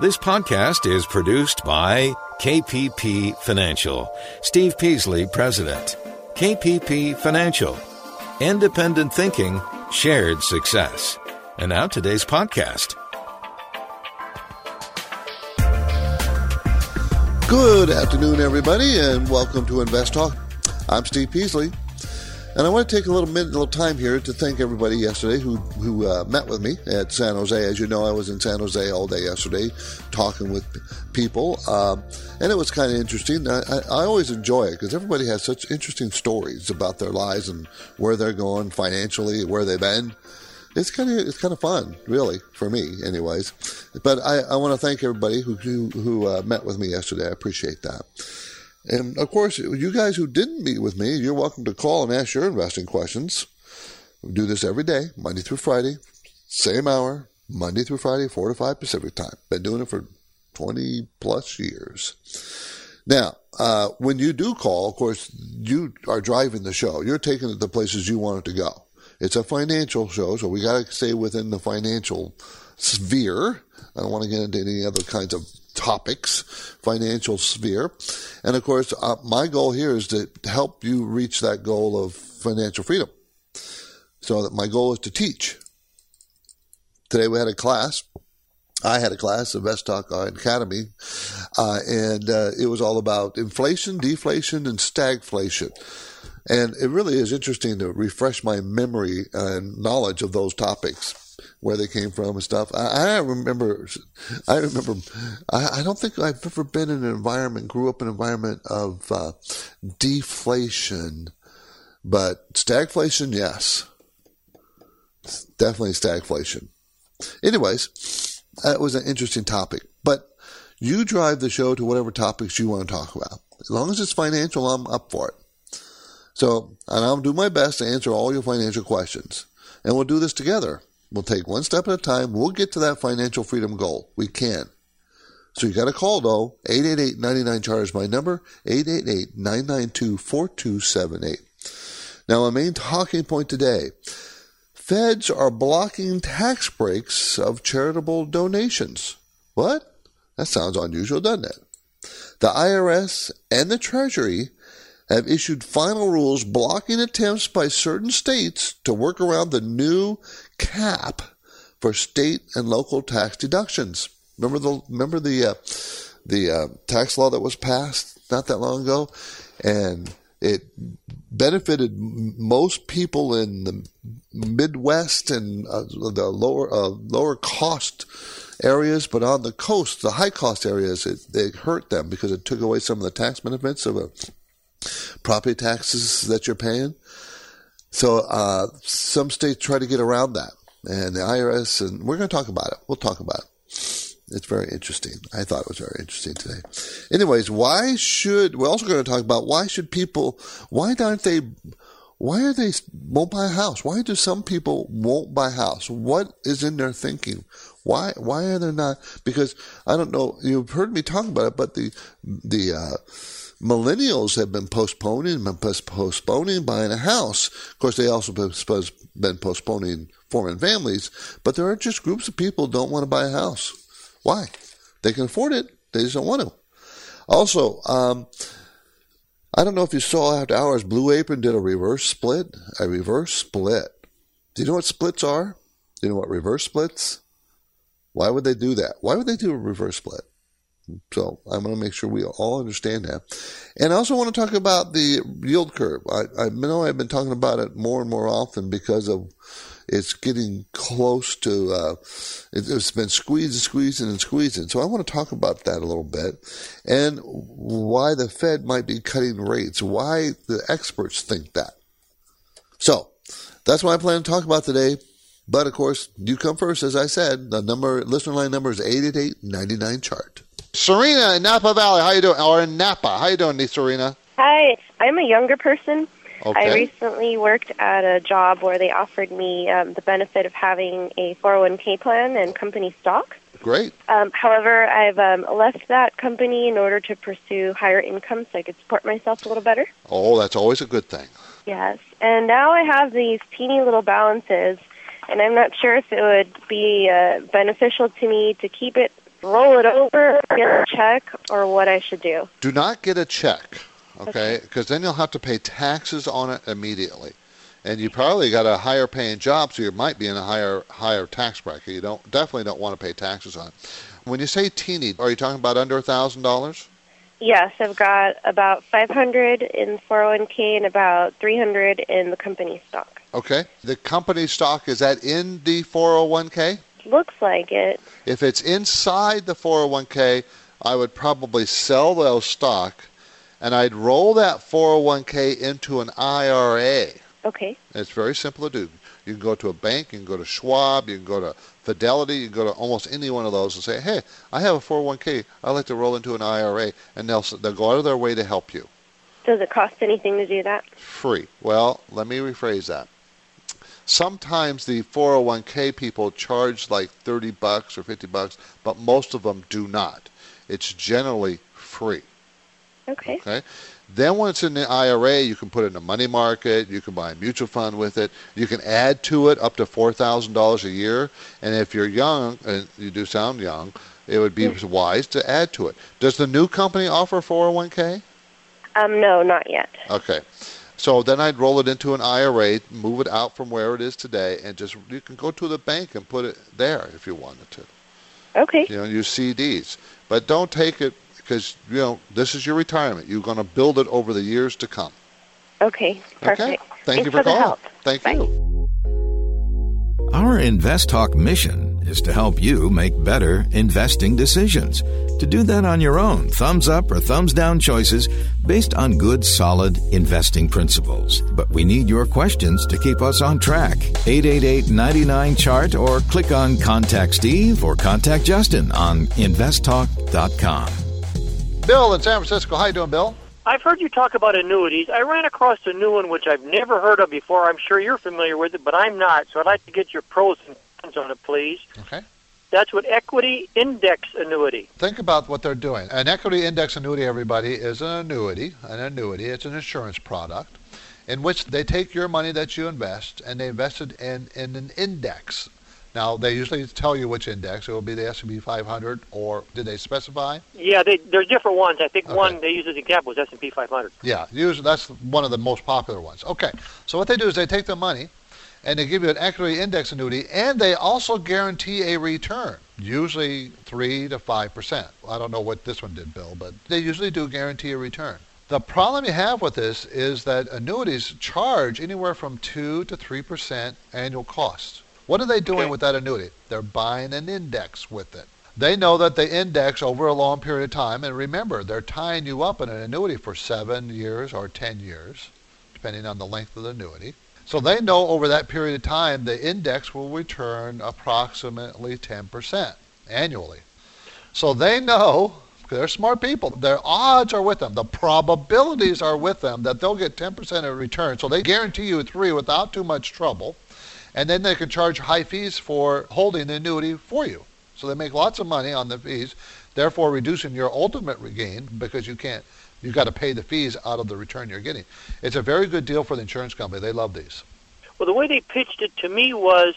This podcast is produced by KPP Financial. Steve Peasley, President. KPP Financial. Independent thinking, shared success. And now today's podcast. Good afternoon, everybody, and welcome to Invest Talk. I'm Steve Peasley. And I want to take a little minute, little time here to thank everybody yesterday who who uh, met with me at San Jose. As you know, I was in San Jose all day yesterday, talking with people, um, and it was kind of interesting. I, I, I always enjoy it because everybody has such interesting stories about their lives and where they're going financially, where they've been. It's kind of it's kind of fun, really, for me, anyways. But I, I want to thank everybody who who, who uh, met with me yesterday. I appreciate that. And of course, you guys who didn't meet with me, you're welcome to call and ask your investing questions. We do this every day, Monday through Friday, same hour, Monday through Friday, 4 to 5 Pacific time. Been doing it for 20 plus years. Now, uh, when you do call, of course, you are driving the show. You're taking it to the places you want it to go. It's a financial show, so we got to stay within the financial sphere. I don't want to get into any other kinds of topics, financial sphere. And of course, uh, my goal here is to help you reach that goal of financial freedom. So that my goal is to teach. Today we had a class. I had a class at Vestalk Academy, uh, and uh, it was all about inflation, deflation, and stagflation. And it really is interesting to refresh my memory and knowledge of those topics where they came from and stuff. I, I remember, I remember, I, I, don't think I've ever been in an environment, grew up in an environment of uh, deflation, but stagflation, yes, definitely stagflation. Anyways, that was an interesting topic, but you drive the show to whatever topics you want to talk about. As long as it's financial, I'm up for it. So, and I'll do my best to answer all your financial questions. And we'll do this together. We'll take one step at a time. We'll get to that financial freedom goal. We can. So you got to call though. 888-99 chart is my number. 888-992-4278. Now my main talking point today. Feds are blocking tax breaks of charitable donations. What? That sounds unusual, doesn't it? The IRS and the Treasury have issued final rules blocking attempts by certain states to work around the new cap for state and local tax deductions. Remember the remember the uh, the uh, tax law that was passed not that long ago, and it benefited most people in the Midwest and uh, the lower uh, lower cost areas, but on the coast, the high cost areas, it, it hurt them because it took away some of the tax benefits of a property taxes that you're paying. So uh, some states try to get around that, and the IRS, and we're going to talk about it. We'll talk about it. It's very interesting. I thought it was very interesting today. Anyways, why should we're also going to talk about why should people why aren't they why are they won't buy a house? Why do some people won't buy a house? What is in their thinking? Why why are they not? Because I don't know. You've heard me talk about it, but the the uh, millennials have been postponing, postponing buying a house. Of course, they also have been postponing forming families, but there are just groups of people don't want to buy a house. Why? They can afford it. They just don't want to. Also, um, I don't know if you saw after hours, Blue Apron did a reverse split. A reverse split. Do you know what splits are? Do you know what reverse splits? Why would they do that? Why would they do a reverse split? So I'm going to make sure we all understand that. And I also want to talk about the yield curve. I, I know I've been talking about it more and more often because of it's getting close to, uh, it, has been squeezing, squeezing, and squeezing. So I want to talk about that a little bit and why the Fed might be cutting rates, why the experts think that. So that's what I plan to talk about today. But of course, you come first, as I said. The number, listener line number is 888 chart. Serena in Napa Valley, how you doing? Or in Napa, how you doing, Serena? Hi, I'm a younger person. Okay. I recently worked at a job where they offered me um, the benefit of having a 401k plan and company stock. Great. Um, however, I've um, left that company in order to pursue higher income so I could support myself a little better. Oh, that's always a good thing. Yes. And now I have these teeny little balances, and I'm not sure if it would be uh, beneficial to me to keep it roll it over, get a check, or what I should do? Do not get a check, okay? Because then you'll have to pay taxes on it immediately. And you probably got a higher paying job, so you might be in a higher higher tax bracket. You don't definitely don't want to pay taxes on it. When you say teeny, are you talking about under a thousand dollars? Yes, I've got about 500 in 401k and about 300 in the company stock. Okay. The company stock is that in the 401k? Looks like it. If it's inside the 401k, I would probably sell those stock and I'd roll that 401k into an IRA. Okay. It's very simple to do. You can go to a bank, you can go to Schwab, you can go to Fidelity, you can go to almost any one of those and say, "Hey, I have a 401k. I'd like to roll into an IRA," and they'll they'll go out of their way to help you. Does it cost anything to do that? Free. Well, let me rephrase that. Sometimes the 401k people charge like 30 bucks or 50 bucks, but most of them do not. It's generally free. Okay. Okay. Then when it's in the IRA, you can put it in a money market. You can buy a mutual fund with it. You can add to it up to four thousand dollars a year. And if you're young, and you do sound young, it would be wise to add to it. Does the new company offer 401k? Um, no, not yet. Okay. So then I'd roll it into an IRA, move it out from where it is today, and just you can go to the bank and put it there if you wanted to. Okay. You know, use CDs, but don't take it because you know this is your retirement. You're going to build it over the years to come. Okay. Perfect. Okay. Thank Thanks you for, for the calling. help. Thank Bye. you. Our Invest Talk mission is to help you make better investing decisions. To do that on your own, thumbs up or thumbs down choices based on good, solid investing principles. But we need your questions to keep us on track. 888 99 Chart or click on Contact Steve or Contact Justin on investtalk.com. Bill in San Francisco. How you doing, Bill? I've heard you talk about annuities. I ran across a new one which I've never heard of before. I'm sure you're familiar with it, but I'm not. So I'd like to get your pros and on it, please. Okay. That's what equity index annuity. Think about what they're doing. An equity index annuity, everybody, is an annuity. An annuity, it's an insurance product in which they take your money that you invest and they invest it in, in an index. Now, they usually tell you which index. It will be the S&P 500, or did they specify? Yeah, they, there's different ones. I think Okay. one they use as an example is S&P 500. Yeah, usually that's one of the most popular ones. Okay, so what they do is they take the money and they give you an equity index annuity, and they also guarantee a return, usually three to five percent. I don't know what this one did, Bill, but they usually do guarantee a return. The problem you have with this is that annuities charge anywhere from two to three percent annual costs. What are they doing Okay. with that annuity? They're buying an index with it. They know that the index over a long period of time, and remember, they're tying you up in an annuity for seven years or 10 years, depending on the length of the annuity. So they know over that period of time, the index will return approximately 10% annually. So they know, they're smart people, their odds are with them, the probabilities are with them that they'll get 10% of return. So they guarantee you three without too much trouble and then they can charge high fees for holding the annuity for you. So they make lots of money on the fees, therefore reducing your ultimate gain because you can't you've got to pay the fees out of the return you're getting. It's a very good deal for the insurance company. They love these. Well, the way they pitched it to me was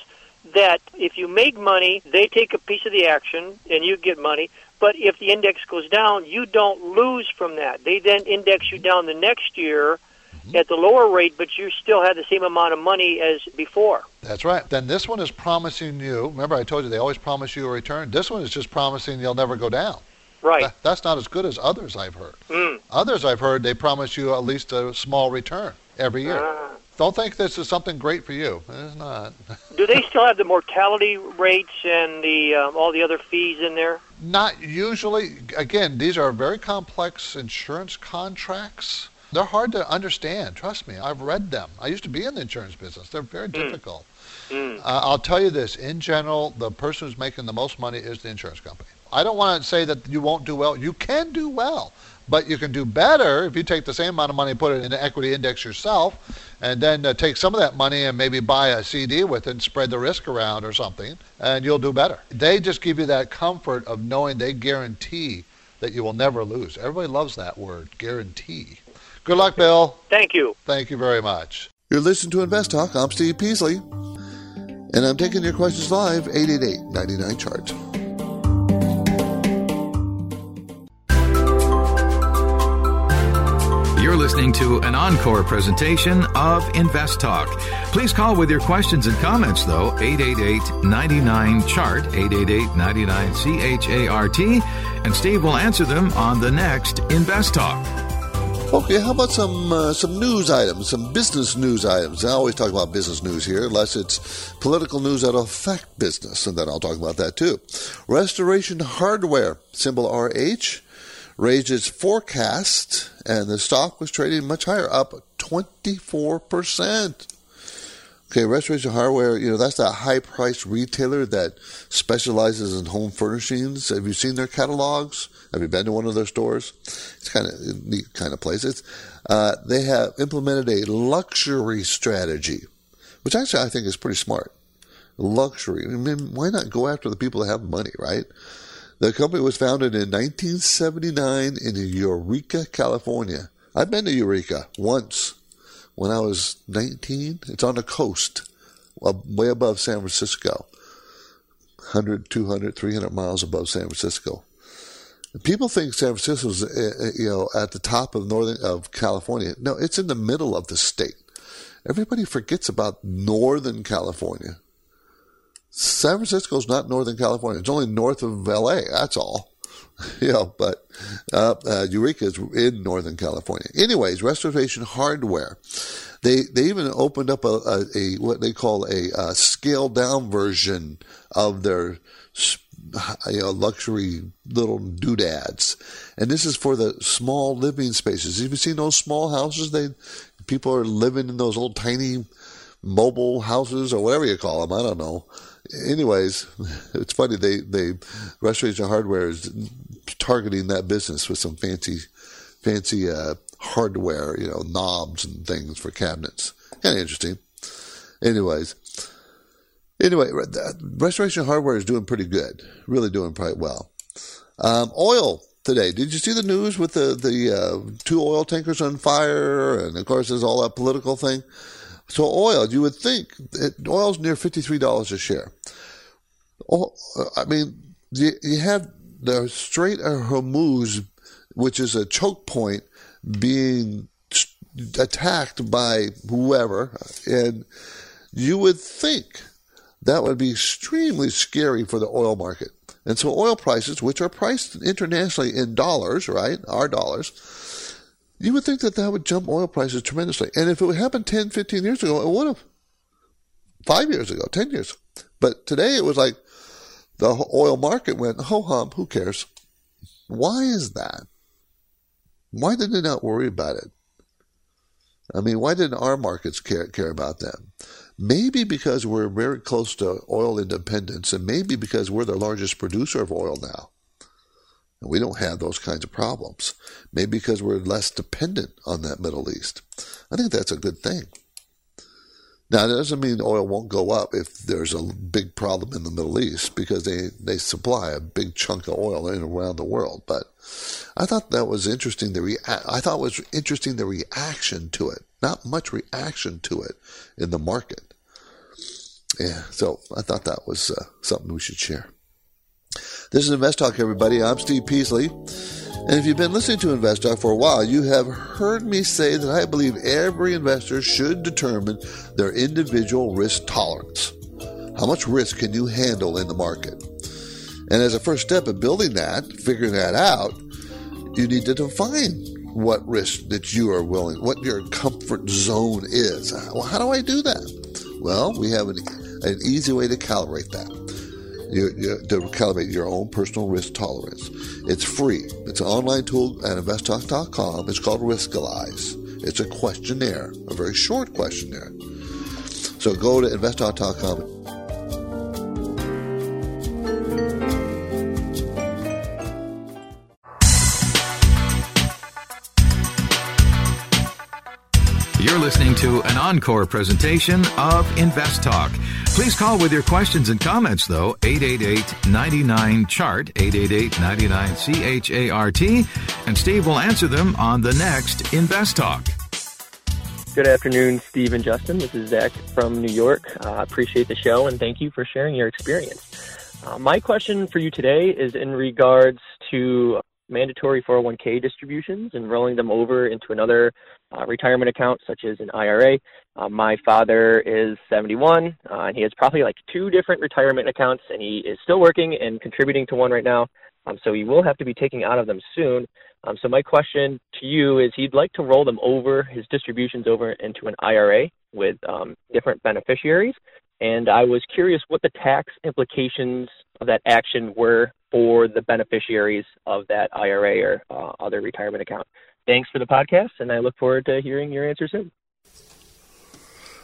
that if you make money, they take a piece of the action and you get money. But if the index goes down, you don't lose from that. They then index you down the next year mm-hmm. at the lower rate, but you still have the same amount of money as before. That's right. Then this one is promising you. Remember, I told you they always promise you a return. This one is just promising you'll never go down. Right. That- that's not as good as others I've heard. Mm. Others I've heard they promise you at least a small return every year. Ah. Don't think this is something great for you. It's not. Do they still have the mortality rates and the um, all the other fees in there? Not usually. Again, these are very complex insurance contracts. They're hard to understand. Trust me, I've read them. I used to be in the insurance business. They're very difficult. Mm. Uh, I'll tell you this: in general, the person who's making the most money is the insurance company. I don't want to say that you won't do well. You can do well, but you can do better if you take the same amount of money and put it in an equity index yourself, and then uh, take some of that money and maybe buy a CD with it and spread the risk around or something, and you'll do better. They just give you that comfort of knowing they guarantee that you will never lose. Everybody loves that word, guarantee. Good luck, Bill. Thank you. Thank you very much. You're listening to Invest Talk. I'm Steve Peasley. And I'm taking your questions live, 888 99 chart. Listening to an encore presentation of Invest Talk. Please call with your questions and comments, though, 888 99 Chart, 888 99 CHART, and Steve will answer them on the next Invest Talk. Okay, how about some uh, some news items, some business news items? I always talk about business news here, unless it's political news that affect business, and then I'll talk about that too. Restoration Hardware, symbol RH, raised its forecast, and the stock was trading much higher, up 24 percent. Okay, Restoration Hardware, you know, that's that high priced retailer that specializes in home furnishings. Have you seen their catalogs? Have you been to one of their stores? It's kind of neat kind of place. It's, uh, they have implemented a luxury strategy, which actually I think is pretty smart. Luxury. I mean, why not go after the people that have money, right? The company was founded in 1979 in Eureka, California. I've been to Eureka once when I was 19. It's on the coast, way above San Francisco. 100, 200, 300 miles above San Francisco. People think San Francisco is, uh, uh, you know, at the top of northern of California. No, it's in the middle of the state. Everybody forgets about Northern California. San Francisco is not Northern California. It's only north of LA. That's all. know, but uh, uh, Eureka is in Northern California. Anyways, Restoration Hardware. They they even opened up a, a, a what they call a, a scaled down version of their you know, luxury little doodads. And this is for the small living spaces. Have you seen those small houses? They people are living in those little tiny mobile houses or whatever you call them. I don't know. Anyways, it's funny they they Restoration Hardware is targeting that business with some fancy fancy uh, hardware, you know, knobs and things for cabinets. Kind of interesting. Anyways, Anyway, Restoration Hardware is doing pretty good, really doing quite well. Um, oil today. Did you see the news with the the uh, two oil tankers on fire, and of course there's all that political thing. So oil, you would think oil's near fifty three dollars a share. Oh, I mean, you, you have the Strait of Hormuz, which is a choke point, being attacked by whoever, and you would think that would be extremely scary for the oil market. And so oil prices, which are priced internationally in dollars, right, our dollars, you would think that that would jump oil prices tremendously. And if it would happen 10, 15 years ago, it would have. Five years ago, 10 years. But today it was like the oil market went, ho hum, who cares? Why is that? Why did they not worry about it? I mean, why didn't our markets care, care about them? Maybe because we're very close to oil independence, and maybe because we're the largest producer of oil now. And we don't have those kinds of problems. Maybe because we're less dependent on that Middle East. I think that's a good thing. Now, that doesn't mean oil won't go up if there's a big problem in the Middle East because they, they supply a big chunk of oil in around the world. But I thought that was interesting. The rea- I thought was interesting the reaction to it. Not much reaction to it in the market. Yeah, so I thought that was uh, something we should share. This is Invest Talk, everybody. I'm Steve Peasley. And if you've been listening to Invest Talk for a while, you have heard me say that I believe every investor should determine their individual risk tolerance. How much risk can you handle in the market? And as a first step in building that, figuring that out, you need to define what risk that you are willing, what your comfort zone is. Well, how do I do that? Well, we have an an easy way to calibrate that. You, you, to calibrate your own personal risk tolerance. It's free. It's an online tool at investtalk.com. It's called Riskalyze. It's a questionnaire, a very short questionnaire. So go to investtalk.com You're listening to an encore presentation of Invest Talk. Please call with your questions and comments, though, 888 99 Chart, 888 99 CHART, and Steve will answer them on the next Invest Talk. Good afternoon, Steve and Justin. This is Zach from New York. I uh, appreciate the show and thank you for sharing your experience. Uh, my question for you today is in regards to mandatory 401k distributions and rolling them over into another uh, retirement account, such as an IRA. Uh, my father is 71, uh, and he has probably like two different retirement accounts, and he is still working and contributing to one right now. Um, so he will have to be taking out of them soon. Um, so my question to you is he'd like to roll them over, his distributions over into an IRA with um, different beneficiaries. And I was curious what the tax implications of that action were for the beneficiaries of that IRA or uh, other retirement account. Thanks for the podcast, and I look forward to hearing your answer soon.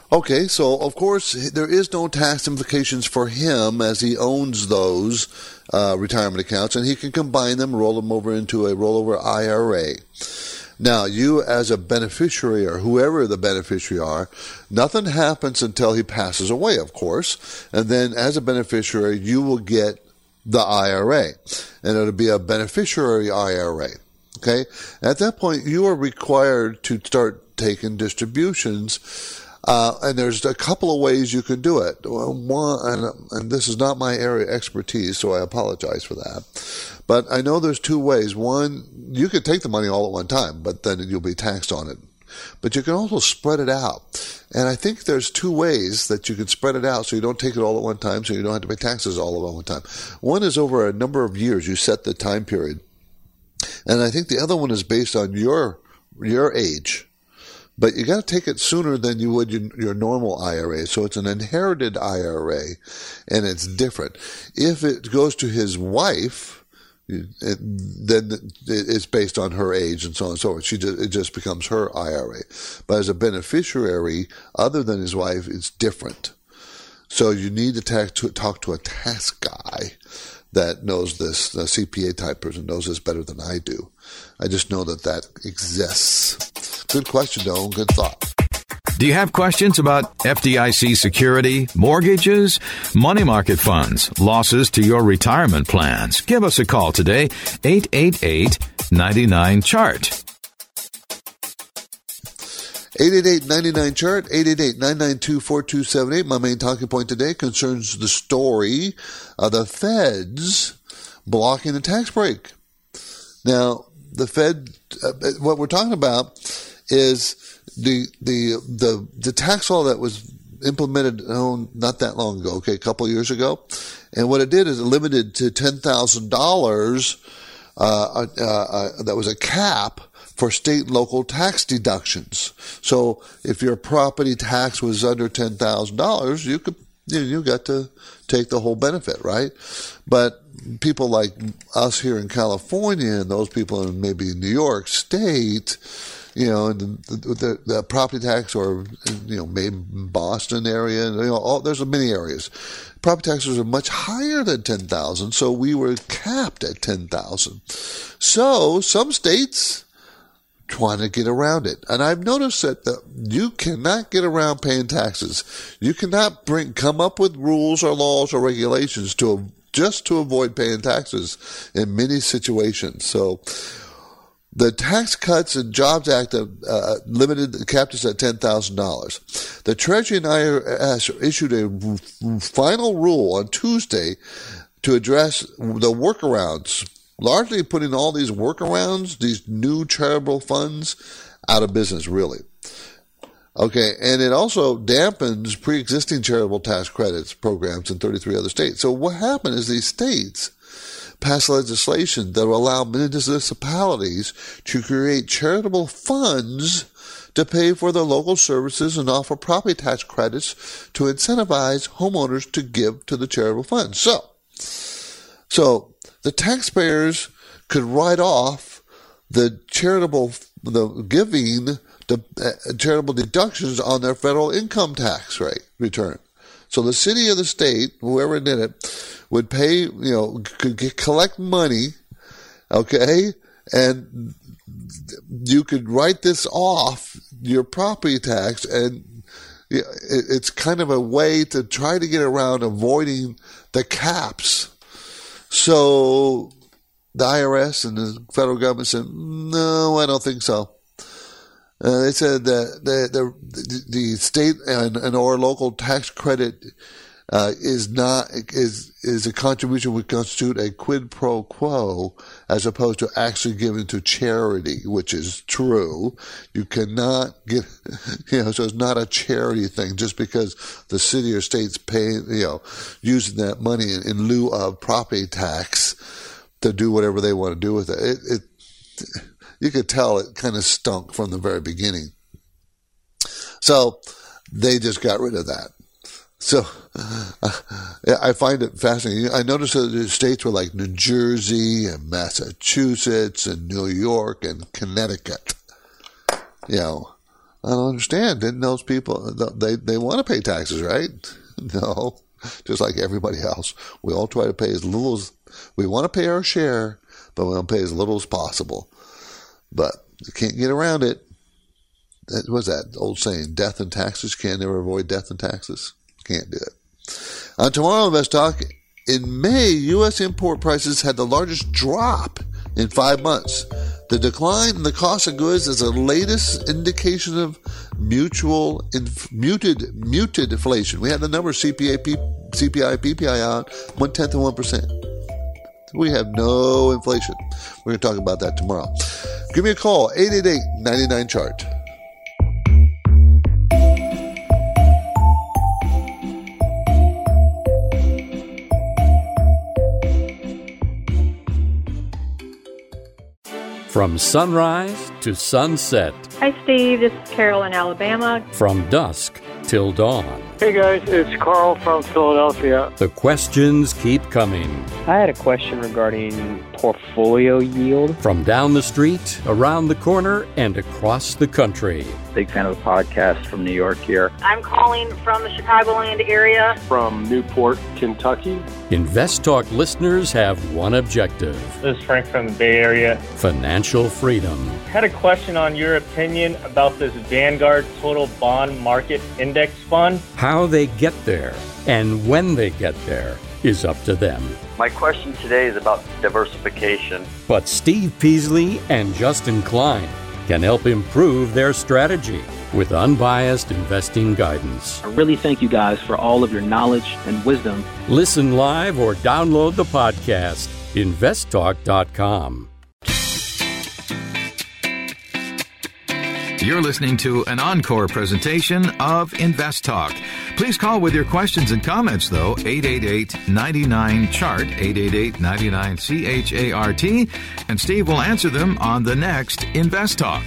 Okay, so of course there is no tax implications for him as he owns those uh, retirement accounts, and he can combine them, roll them over into a rollover IRA. Now, you as a beneficiary or whoever the beneficiary are, nothing happens until he passes away, of course, and then as a beneficiary, you will get the IRA, and it'll be a beneficiary IRA. Okay, at that point, you are required to start taking distributions uh, and there's a couple of ways you can do it. One, and, and, this is not my area of expertise, so I apologize for that. But I know there's two ways. One, you could take the money all at one time, but then you'll be taxed on it. But you can also spread it out. And I think there's two ways that you can spread it out so you don't take it all at one time, so you don't have to pay taxes all at one time. One is over a number of years. You set the time period. And I think the other one is based on your your age but you got to take it sooner than you would your, your, normal IRA. So it's an inherited IRA and it's different. If it goes to his wife, then it's based on her age and so on and so forth. She just, it just becomes her IRA. But as a beneficiary, other than his wife, it's different. So you need to, talk to, talk to a tax guy that knows this, a CPA type person knows this better than I do. I just know that that exists. Good question, though. Good thought. Do you have questions about FDIC security, mortgages, money market funds, losses to your retirement plans? Give us a call today, 888 99 Chart. 888-99-CHART, 888-992-4278. My main talking point today concerns the story of the feds blocking the tax break. Now, the Fed, uh, what we're talking about is the the the the tax law that was implemented oh, not that long ago, okay, a couple years ago, and what it did is it limited to ten thousand uh, dollars. Uh, uh, that was a cap for state and local tax deductions. So if your property tax was under ten thousand dollars, you could you, you got to take the whole benefit, right? But people like us here in California and those people in maybe New York State, you know, the, the, the property tax or, you know, maybe Boston area, you know, all, there's many areas. Property taxes are much higher than 10,000, so we were capped at 10,000. So some states trying to get around it. And I've noticed that the, you cannot get around paying taxes. You cannot bring come up with rules or laws or regulations to just to avoid paying taxes in many situations. So the Tax Cuts and Jobs Act uh, limited the capped us at ten thousand dollars. The Treasury and IRS issued a final rule on Tuesday to address the workarounds largely putting all these workarounds, these new charitable funds, out of business, really. Okay, and it also dampens pre existing charitable tax credits programs in 33 other states. So, what happened is these states passed legislation that will allow municipalities to create charitable funds to pay for their local services and offer property tax credits to incentivize homeowners to give to the charitable funds. So, so the taxpayers could write off the charitable the giving the uh, charitable deductions on their federal income tax rate return. So the city or the state, whoever did it, would pay, you know, could collect money, okay, and you could write this off your property tax, and it's kind of a way to try to get around avoiding the caps so the IRS and the federal government said, no, I don't think so. Uh, they said that the, the, the state and, and or local tax credit uh, is not is is a contribution would constitute a quid pro quo as opposed to actually giving to charity, which is true. You cannot get you know, so it's not a charity thing just because the city or state's paying you know using that money in, in lieu of property tax to do whatever they want to do with it. It, it you could tell it kind of stunk from the very beginning. So they just got rid of that. So uh, I find it fascinating. I noticed that the states were like New Jersey and Massachusetts and New York and Connecticut. You know, I don't understand. Didn't those people they they want to pay taxes, right? No, just like everybody else, we all try to pay as little as we want to pay our share, but we want to pay as little as possible. But you can't get around it. That was that old saying: "Death and taxes can't never avoid death and taxes." Can't do it. On tomorrow, Invest Talk, in May, U.S. import prices had the largest drop in five months. The decline in the cost of goods is the latest indication of mutual inf- muted muted inflation. We had the number CPA, P- CPI, PPI out one tenth of one percent. We have no inflation. We're going to talk about that tomorrow. Give me a call 888 99 chart. From sunrise to sunset. Hi, Steve. This is Carol in Alabama. From dusk till dawn. Hey, guys. It's Carl from Philadelphia. The questions keep coming. I had a question regarding portfolio yield. From down the street, around the corner, and across the country. Big fan of the podcast from New York here. I'm calling from the Chicagoland area. From Newport, Kentucky. Invest Talk listeners have one objective. This is Frank from the Bay Area. Financial freedom. Had a question on your opinion about this Vanguard Total Bond Market Index Fund. How they get there and when they get there is up to them. My question today is about diversification. But Steve Peasley and Justin Klein can help improve their strategy with unbiased investing guidance. I really thank you guys for all of your knowledge and wisdom. Listen live or download the podcast, investtalk.com. You're listening to an encore presentation of Invest Talk. Please call with your questions and comments, though, 888 99 Chart, 888 99 C H A R T, and Steve will answer them on the next Invest Talk.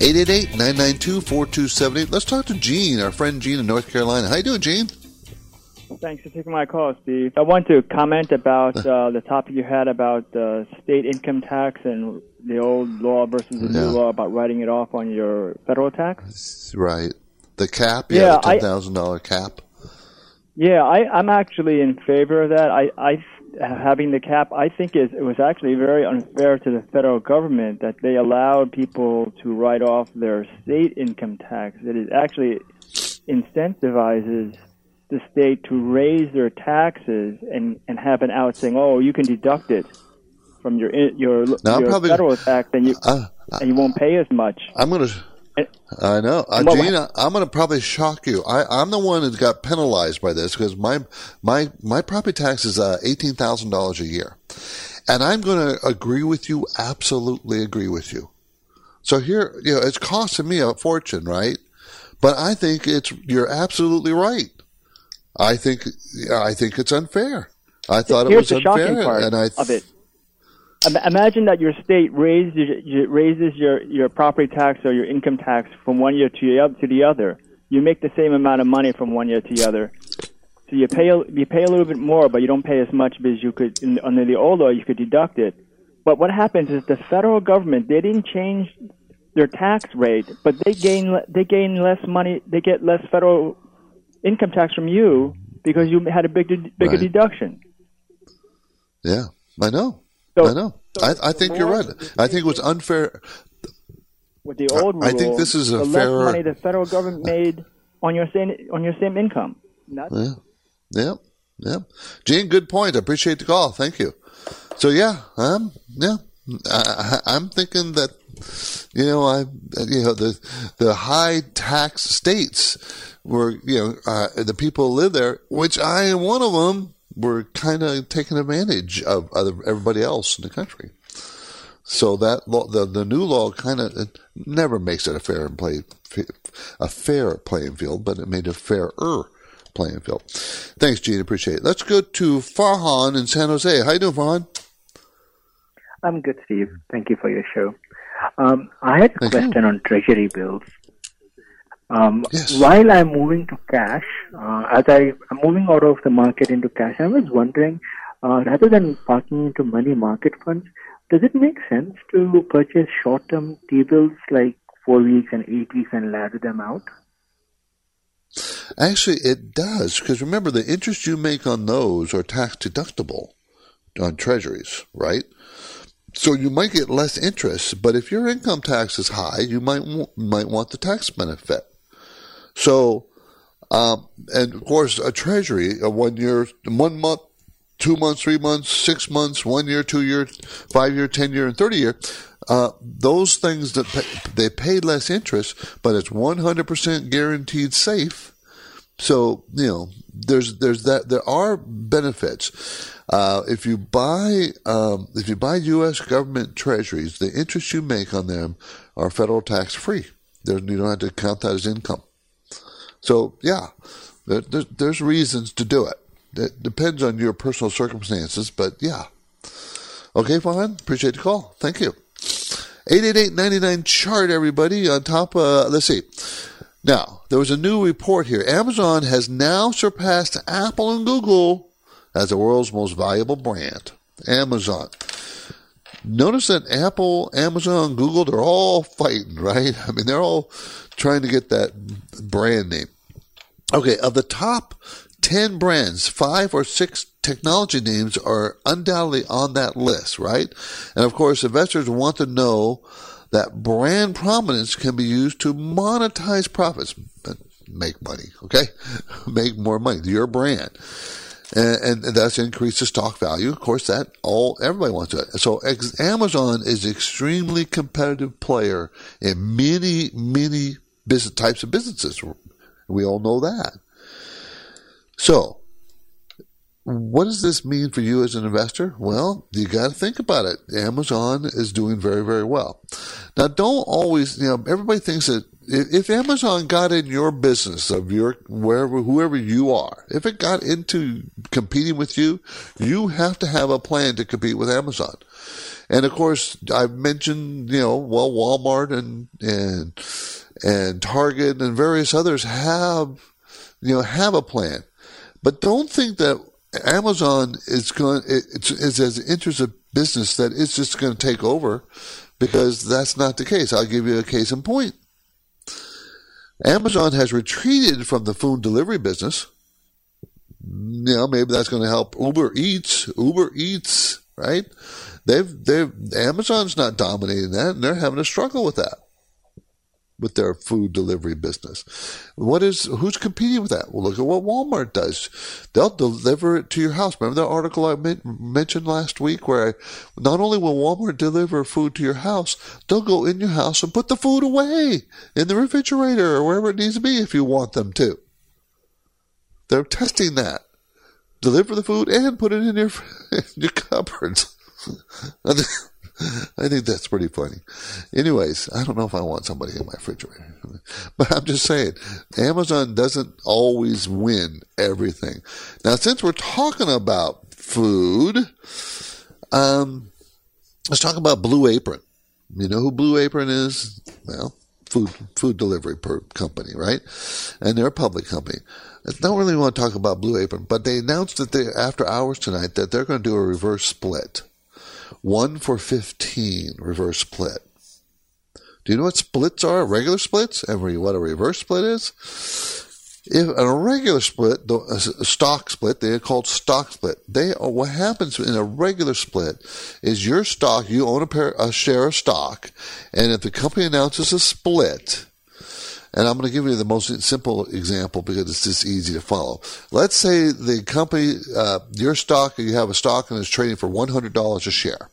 888 992 4278. Let's talk to Gene, our friend Gene in North Carolina. How you doing, Gene? Thanks for taking my call, Steve. I want to comment about uh, the topic you had about uh, state income tax and the old law versus the yeah. new law about writing it off on your federal tax. Right. The cap, yeah, yeah the ten thousand dollar cap. Yeah, I, I'm actually in favor of that. I, I having the cap, I think is it was actually very unfair to the federal government that they allowed people to write off their state income tax. That it actually incentivizes the state to raise their taxes and, and have an out saying, "Oh, you can deduct it from your your, now, your probably, federal tax, and you uh, and you won't pay as much." I'm gonna. I know, uh, Gene. I'm going to probably shock you. I, am the one that got penalized by this because my my my property tax is uh, eighteen thousand dollars a year, and I'm going to agree with you. Absolutely agree with you. So here, you know, it's costing me a fortune, right? But I think it's you're absolutely right. I think I think it's unfair. I thought Here's it was unfair, and I of it. Imagine that your state raises raises your, your property tax or your income tax from one year to to the other. You make the same amount of money from one year to the other. So you pay a, you pay a little bit more, but you don't pay as much because you could in, under the old law you could deduct it. But what happens is the federal government they didn't change their tax rate, but they gain they gain less money. They get less federal income tax from you because you had a big bigger right. deduction. Yeah, I know. So, I know. So I, I think you're right. I think it was unfair. With the old rule, I think this is a the fairer... less money the federal government made on your same on your same income. That's... Yeah, yeah, yeah. Gene, good point. I appreciate the call. Thank you. So yeah, um, yeah, I, I'm thinking that You know, I you know the the high tax states were you know uh, the people live there, which I am one of them, were kind of taking advantage of other, everybody else in the country. So that law, the the new law kind of never makes it a fair and play a fair playing field, but it made a fairer playing field. Thanks, Gene. Appreciate it. Let's go to Farhan in San Jose. How you doing, Farhan? I'm good, Steve. Thank you for your show. Um, I had a Thank question you. on treasury bills. Um, yes. While I'm moving to cash, uh, as I, am moving out of the market into cash, I was wondering, uh, rather than parking into money market funds, does it make sense to purchase short-term T-bills like four weeks and eight weeks and ladder them out? Actually, it does because remember the interest you make on those are tax deductible on treasuries, right? So you might get less interest, but if your income tax is high, you might might want the tax benefit. So, um, and of course, a treasury, a one year, one month, two months, three months, six months, one year, two year, five year, ten year, and thirty year. Uh, those things that pay, they pay less interest, but it's one hundred percent guaranteed safe. So you know, there's there's that there are benefits. Uh, if you buy um, if you buy U.S. government treasuries, the interest you make on them are federal tax free. There's, you don't have to count that as income. So yeah, there, there's, there's reasons to do it. It depends on your personal circumstances, but yeah. Okay, fine. Appreciate the call. Thank you. 888 chart, everybody. On top, uh, let's see. Now, there was a new report here. Amazon has now surpassed Apple and Google as the world's most valuable brand. Amazon. Notice that Apple, Amazon, Google, they're all fighting, right? I mean, they're all trying to get that brand name. Okay, of the top 10 brands, five or six technology names are undoubtedly on that list, right? And of course, investors want to know that brand prominence can be used to monetize profits, make money, okay? make more money, your brand. And, and, that's increase the stock value. Of course, that all everybody wants it. So Amazon is an extremely competitive player in many, many business types of businesses. We all know that. So, what does this mean for you as an investor? Well, you got to think about it. Amazon is doing very, very well. Now, don't always, you know, everybody thinks that if Amazon got in your business of your wherever whoever you are, if it got into competing with you, you have to have a plan to compete with Amazon. And of course, I've mentioned, you know, well, Walmart and and and Target and various others have, you know, have a plan. But don't think that Amazon is going, it's, it's as interested business that it's just going to take over because that's not the case. I'll give you a case in point. Amazon has retreated from the food delivery business. You know, maybe that's going to help Uber Eats. Uber Eats, right? They've, they've, Amazon's not dominating that and they're having a struggle with that with their food delivery business. What is who's competing with that? Well, look at what Walmart does. They'll deliver it to your house. Remember that article I mentioned last week, where I, not only will Walmart deliver food to your house, they'll go in your house and put the food away in the refrigerator or wherever it needs to be if you want them to. They're testing that. Deliver the food and put it in your in your cupboards. I think that's pretty funny. Anyways, I don't know if I want somebody in my refrigerator. But I'm just saying, Amazon doesn't always win everything. Now, since we're talking about food, um, let's talk about Blue Apron. You know who Blue Apron is? Well, food food delivery per company, right? And they're a public company. I don't really want to talk about Blue Apron, but they announced that they after hours tonight that they're going to do a reverse split. 1 for 15 reverse split. Do you know what splits are? Regular splits? And what a reverse split is? If a regular split, a stock split, they are called stock split. They are, what happens in a regular split is your stock, you own a, pair, a share of stock, and if the company announces a split, and I'm going to give you the most simple example because it's just easy to follow. Let's say the company, uh, your stock, you have a stock and it's trading for $100 a share.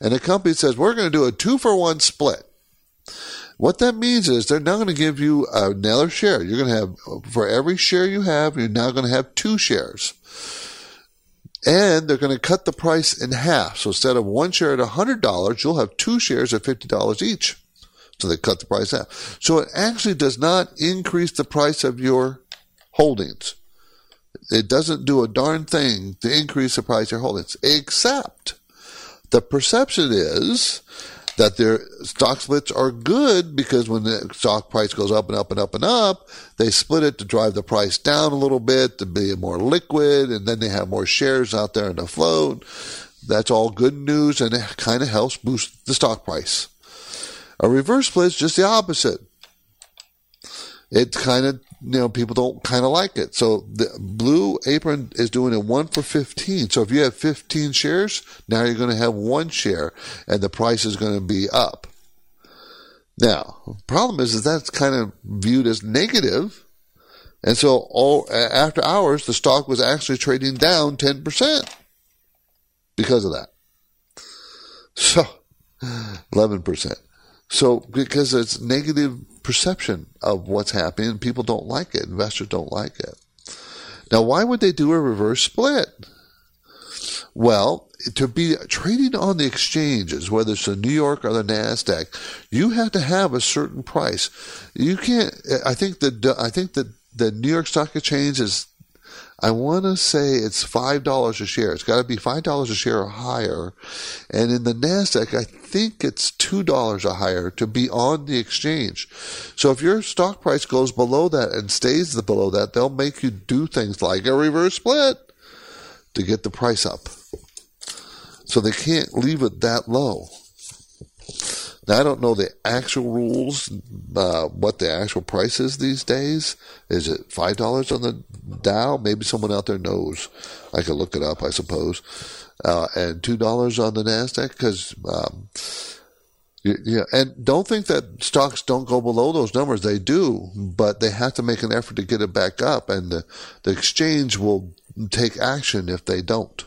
and the company says, we're going to do a two for one split. What that means is they're now going to give you another share. You're going to have, for every share you have, you're now going to have two shares. And they're going to cut the price in half. So instead of one share at $100, you'll have two shares at $50 each. So they cut the price half. So it actually does not increase the price of your holdings. It doesn't do a darn thing to increase the price of your holdings, except the perception is that their stock splits are good because when the stock price goes up and up and up and up, they split it to drive the price down a little bit to be more liquid, and then they have more shares out there in the float. That's all good news, and it kind of helps boost the stock price. A reverse split is just the opposite. It kind of you know, people don't kind of like it. So the Blue Apron is doing a one for 15. So if you have 15 shares, now you're going to have one share and the price is going to be up. Now, the problem is, is that's kind of viewed as negative. And so all after hours, the stock was actually trading down 10% because of that. So 11%. So because it's negative perception of what's happening. People don't like it. Investors don't like it. Now, why would they do a reverse split? Well, to be trading on the exchanges, whether it's the New York or the Nasdaq, you have to have a certain price. You can't. I think the I think that the New York Stock Exchange is I want to say it's five dollars a share. It's got to be five dollars a share or higher, and in the Nasdaq, I think it's two dollars or higher to be on the exchange. So if your stock price goes below that and stays below that, they'll make you do things like a reverse split to get the price up. So they can't leave it that low. Now, I don't know the actual rules, uh, what the actual price is these days. Is it $5 on the Dow? Maybe someone out there knows. I could look it up, I suppose. Uh, and $2 on the NASDAQ because, um, yeah, and don't think that stocks don't go below those numbers. They do, but they have to make an effort to get it back up, and the, the exchange will take action if they don't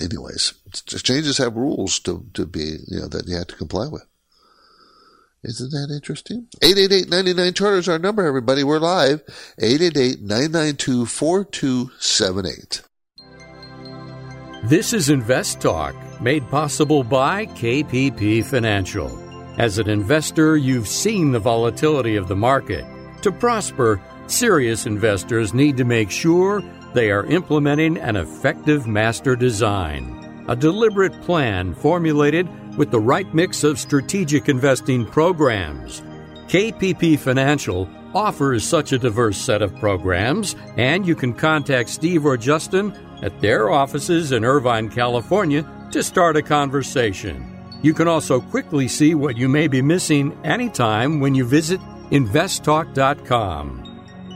anyways, exchanges have rules to, to be, you know, that you have to comply with. Isn't that interesting? 888-99 Charter is our number, everybody. We're live. 888-992-4278. This is Invest Talk, made possible by KPP Financial. As an investor, you've seen the volatility of the market. To prosper, serious investors need to make sure they are implementing an effective master design, a deliberate plan formulated with the right mix of strategic investing programs. KPP Financial offers such a diverse set of programs, and you can contact Steve or Justin at their offices in Irvine, California to start a conversation. You can also quickly see what you may be missing anytime when you visit investtalk.com.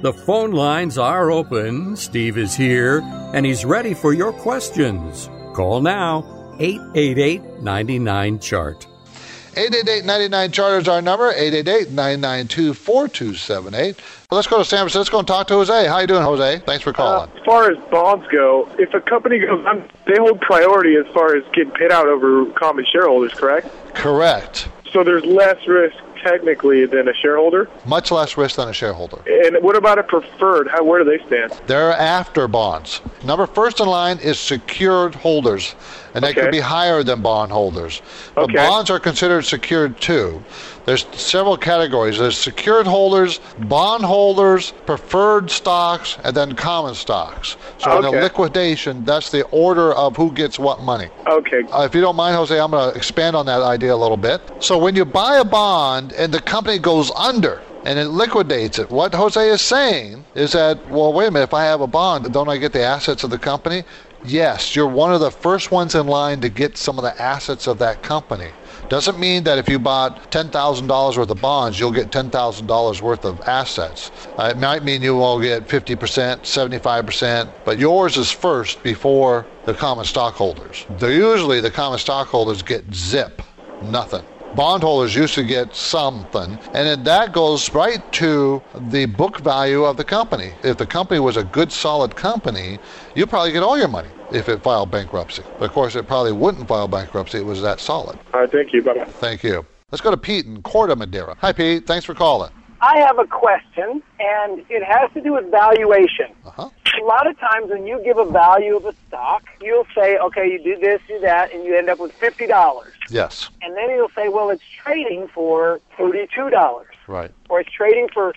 The phone lines are open. Steve is here, and he's ready for your questions. Call now 888 99 Chart. 888 99 Chart is our number 888 992 4278. Let's go to San Francisco. Let's go and talk to Jose. How you doing, Jose? Thanks for calling. Uh, as far as bonds go, if a company goes, I'm, they hold priority as far as getting paid out over common shareholders, correct? Correct. So there's less risk technically than a shareholder? Much less risk than a shareholder. And what about a preferred? How where do they stand? They're after bonds. Number first in line is secured holders, and they could be higher than bond holders. But okay. bonds are considered secured too. There's several categories. There's secured holders, bond holders, preferred stocks, and then common stocks. So okay. in a liquidation, that's the order of who gets what money. Okay. Uh, if you don't mind, Jose, I'm going to expand on that idea a little bit. So when you buy a bond and the company goes under, and it liquidates it. What Jose is saying is that, well, wait a minute, if I have a bond, don't I get the assets of the company? Yes, you're one of the first ones in line to get some of the assets of that company. Doesn't mean that if you bought $10,000 worth of bonds, you'll get $10,000 worth of assets. Uh, it might mean you will get 50%, 75%, but yours is first before the common stockholders. They're usually the common stockholders get zip, nothing. Bondholders used to get something, and then that goes right to the book value of the company. If the company was a good, solid company, you probably get all your money if it filed bankruptcy. But of course, it probably wouldn't file bankruptcy. It was that solid. All right, thank you. Bye bye. Thank you. Let's go to Pete in Corte Madera. Hi, Pete. Thanks for calling. I have a question, and it has to do with valuation. Uh-huh. A lot of times when you give a value of a stock, you'll say, okay, you do this, do that, and you end up with $50. Yes. And then you'll say, well, it's trading for $32, Right. or it's trading for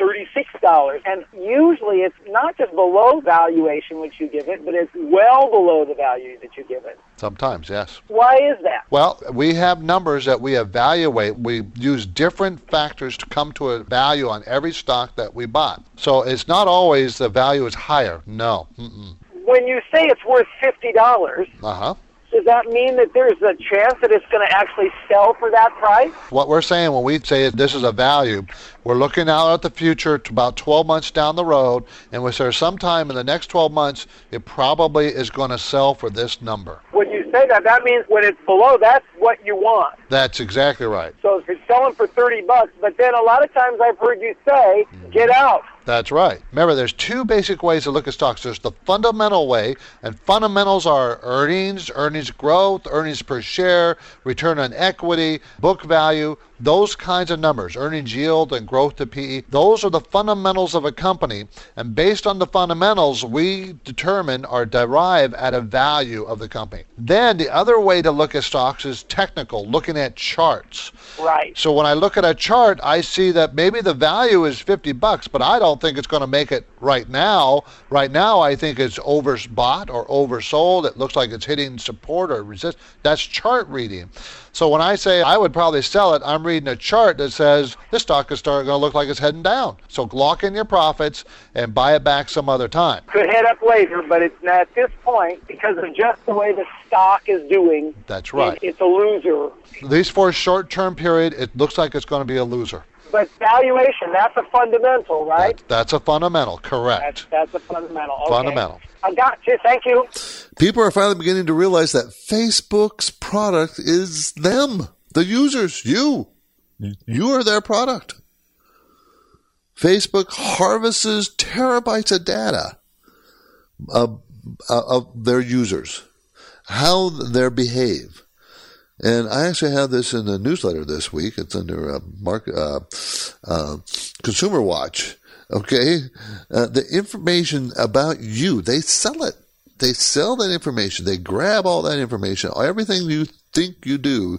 $36. And usually it's not just below valuation which you give it, but it's well below the value that you give it. Sometimes, yes. Why is that? Well, we have numbers that we evaluate. We use different factors to come to a value on every stock that we bought. So it's not always the value is higher. No. Mm-mm. When you say it's worth $50, Uh-huh. Does that mean that there's a chance that it's going to actually sell for that price? What we're saying when we say this is a value, we're looking out at the future to about 12 months down the road, and we say sometime in the next 12 months, it probably is going to sell for this number. When you say that, that means when it's below, that's what you want. That's exactly right. So if it's selling for 30 bucks, but then a lot of times I've heard you say, get out. That's right. Remember, there's two basic ways to look at stocks. There's the fundamental way, and fundamentals are earnings, earnings growth, earnings per share, return on equity, book value, those kinds of numbers, earnings yield and growth to PE. Those are the fundamentals of a company, and based on the fundamentals, we determine or derive at a value of the company. Then the other way to look at stocks is technical, looking at charts. Right. So when I look at a chart, I see that maybe the value is 50 bucks, but I don't think it's going to make it right now. Right now, I think it's overbought or oversold. It looks like it's hitting support or resist. That's chart reading. So when I say I would probably sell it, I'm reading a chart that says this stock is starting to look like it's heading down. So lock in your profits and buy it back some other time. Could head up later, but it's not at this point because of just the way the stock is doing. That's right. It, it's a loser. At least for a short-term period, it looks like it's going to be a loser. But valuation, that's a fundamental, right? That's a fundamental, correct. That's, that's a fundamental. Okay. Fundamental. I got you. Thank you. People are finally beginning to realize that Facebook's product is them, the users, you. You are their product. Facebook harvests terabytes of data of, of their users, how they behave. And I actually have this in the newsletter this week. It's under uh, market, uh, uh, Consumer Watch. Okay, uh, the information about you, they sell it. They sell that information. They grab all that information, everything you think you do,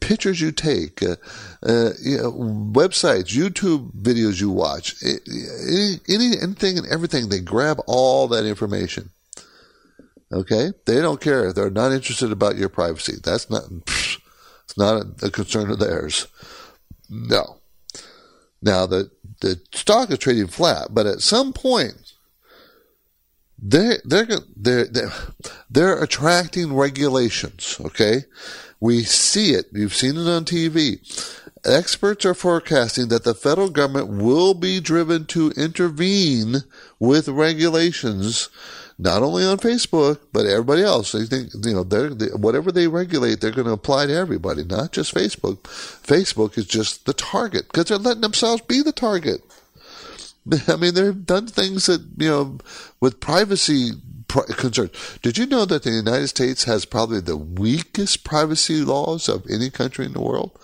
pictures you take, uh, uh, you know, websites, YouTube videos you watch, any, any, anything and everything. They grab all that information. Okay, they don't care. They're not interested about your privacy. That's not. It's not a, a concern of theirs. No. Now the the stock is trading flat, but at some point, they they're they're they're, they're attracting regulations. Okay, we see it. You've seen it on TV. Experts are forecasting that the federal government will be driven to intervene with regulations not only on Facebook but everybody else. They think you know they're they, whatever they regulate, they're going to apply to everybody, not just Facebook. Facebook is just the target because they're letting themselves be the target. I mean, they've done things that you know with privacy concerns. Did you know that the United States has probably the weakest privacy laws of any country in the world?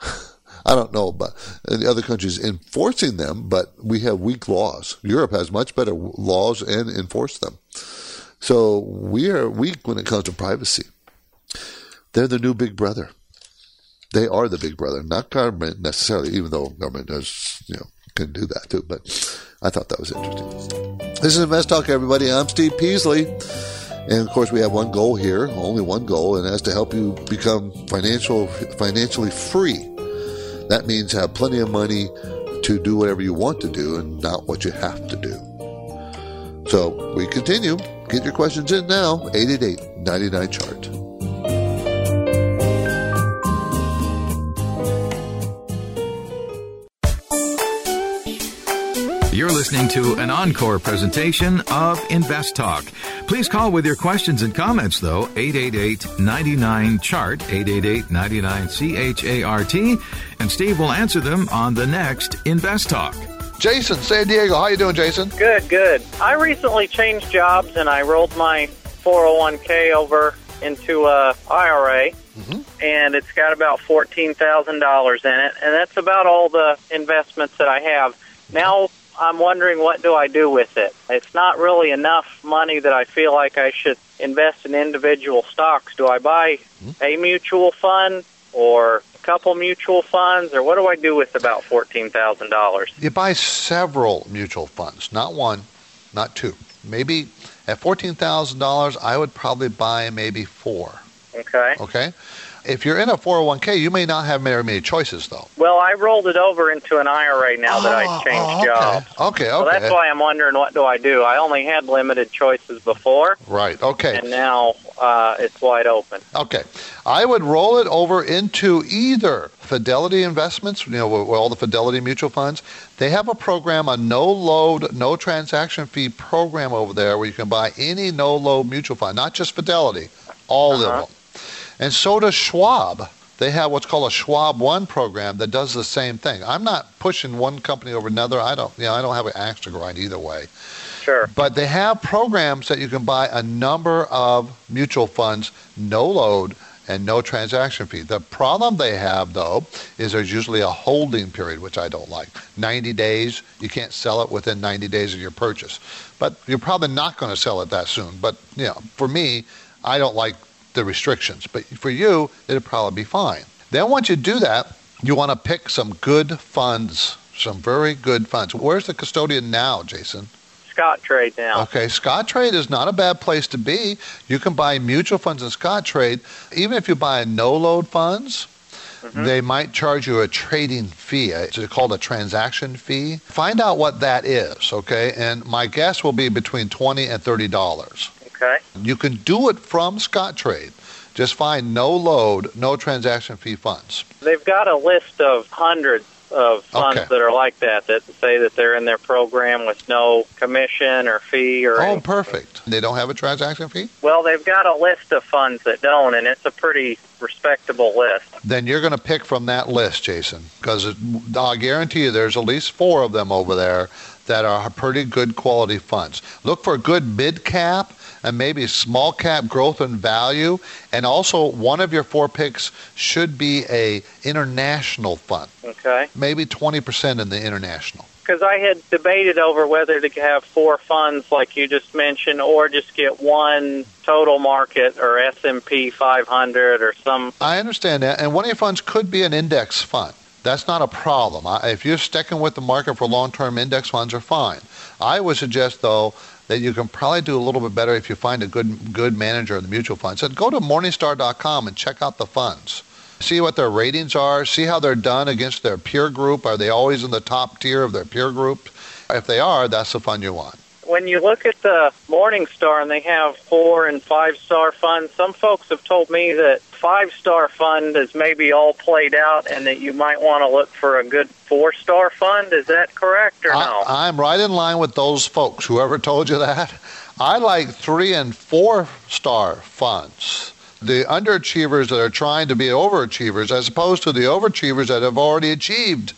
I don't know about the other countries enforcing them, but we have weak laws. Europe has much better laws and enforce them. So we are weak when it comes to privacy. They're the new big brother. They are the big brother, not government necessarily, even though government does, you know, can do that too. But I thought that was interesting. This is Invest Talk, everybody. I'm Steve Peasley. And of course, we have one goal here, only one goal, and that's to help you become financial, financially free. That means have plenty of money to do whatever you want to do and not what you have to do. So we continue. Get your questions in now. 888 99 chart. You're listening to an encore presentation of Invest Talk. Please call with your questions and comments, though, 888 99 Chart, 888 99 CHART, and Steve will answer them on the next Invest Talk. Jason, San Diego. How you doing, Jason? Good, good. I recently changed jobs and I rolled my 401k over into a IRA, mm-hmm. and it's got about fourteen thousand dollars in it, and that's about all the investments that I have. Now I'm wondering what do I do with it? It's not really enough money that I feel like I should invest in individual stocks. Do I buy hmm? a mutual fund or a couple mutual funds, or what do I do with about fourteen thousand dollars? You buy several mutual funds, not one, not two. Maybe at fourteen thousand dollars, I would probably buy maybe four. Okay. Okay. If you're in a 401k, you may not have very many choices, though. Well, I rolled it over into an IRA now that I changed oh, okay. jobs. Okay, okay. So that's why I'm wondering what do I do. I only had limited choices before, Right. Okay. and now uh, it's wide open. Okay. I would roll it over into either Fidelity Investments, you know, with all the Fidelity mutual funds. They have a program, a no load, no transaction fee program over there where you can buy any no load mutual fund, not just Fidelity, all Uh-huh. of them. And so does Schwab. They have what's called a Schwab One program that does the same thing. I'm not pushing one company over another. I don't, you know, I don't have an axe to grind either way. Sure. But they have programs that you can buy a number of mutual funds, no load and no transaction fee. The problem they have, though, is there's usually a holding period, which I don't like. 90 days, you can't sell it within 90 days of your purchase. But you're probably not going to sell it that soon. But, you know, for me, I don't like the restrictions. But for you, it'll probably be fine. Then once you do that, you want to pick some good funds, some very good funds. Where's the custodian now, Jason? Scottrade now. Okay, Scottrade is not a bad place to be. You can buy mutual funds in Scottrade. Even if you buy no load funds, mm-hmm. they might charge you a trading fee. It's called a transaction fee. Find out what that is, okay? And my guess will be between twenty and thirty dollars. Okay. You can do it from Scottrade. Just find no load, no transaction fee funds. They've got a list of hundreds of funds Okay. that are like that that say that they're in their program with no commission or fee or Oh, perfect. They don't have a transaction fee? well they've got a list of funds that don't and it's a pretty respectable list then you're going to pick from that list, Jason, because I guarantee you there's at least four of them over there that are pretty good quality funds. Look for good mid cap and maybe small cap growth and value, and also one of your four picks should be a international fund, okay maybe 20% in the international. because I had debated over whether to have four funds like you just mentioned or just get one total market or S&P 500 or some I understand that, and one of your funds could be an index fund. That's not a problem. I- If you're sticking with the market for long-term index funds, are fine. I would suggest, though, that you can probably do a little bit better if you find a good good manager of the mutual fund. So go to Morningstar.com and check out the funds. See what their ratings are. See how they're done against their peer group. Are they always in the top tier of their peer group? If they are, that's the fund you want. When you look at the Morningstar and they have four and five star funds, some folks have told me that five star fund is maybe all played out and that you might want to look for a good four star fund. Is that correct or no? I, I'm right in line with those folks. Whoever told you that, I like three and four star funds. The underachievers that are trying to be overachievers, as opposed to the overachievers that have already achieved.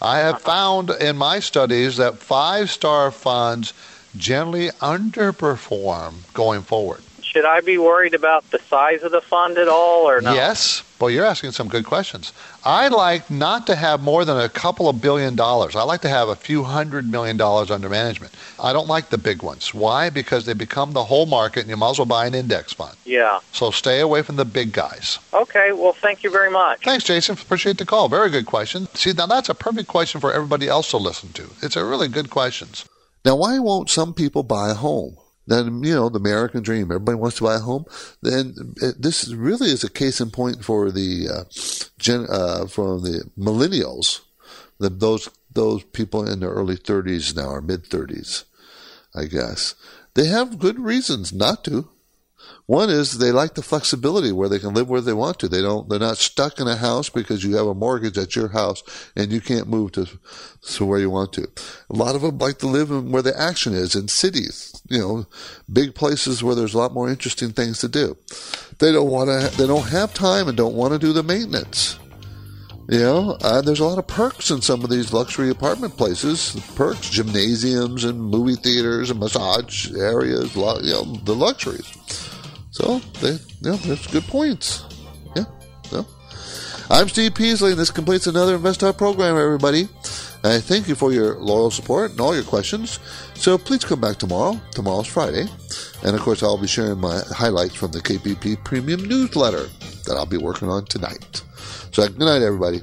I have found in my studies that five star funds generally underperform going forward. Should I be worried about the size of the fund at all or no? Yes. Well, you're asking some good questions. I like not to have more than a couple of billion dollars. I like to have a few hundred million dollars under management. I don't like the big ones. Why? Because they become the whole market and you might as well buy an index fund. Yeah. So stay away from the big guys. Okay. Well, thank you very much. Thanks, Jason. Appreciate the call. Very good question. See, now that's a perfect question for everybody else to listen to. It's a really good question. Now, why won't some people buy a home? Then, you know, the American dream, everybody wants to buy a home. Then this really is a case in point for the, uh, gen, uh, for the millennials, the, those, those people in their early 30s now or mid 30s, I guess. They have good reasons not to. One is they like the flexibility where they can live where they want to. They don't, they're not stuck in a house because you have a mortgage at your house and you can't move to, to where you want to. A lot of them like to live in where the action is in cities, you know, big places where there's a lot more interesting things to do. They don't want to, they don't have time and don't want to do the maintenance. You know, uh, there's a lot of perks in some of these luxury apartment places. Perks, gymnasiums and movie theaters and massage areas, you know, the luxuries. So, they, know, there's good points. Yeah. So, I'm Steve Peasley, and this completes another Invest program, everybody. I thank you for your loyal support and all your questions. So please come back tomorrow. Tomorrow's Friday. And of course, I'll be sharing my highlights from the KPP Premium newsletter that I'll be working on tonight. So good night, everybody.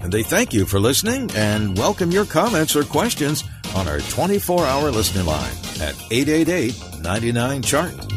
And they thank you for listening and welcome your comments or questions on our 24 hour listening line at 888 99 Chart.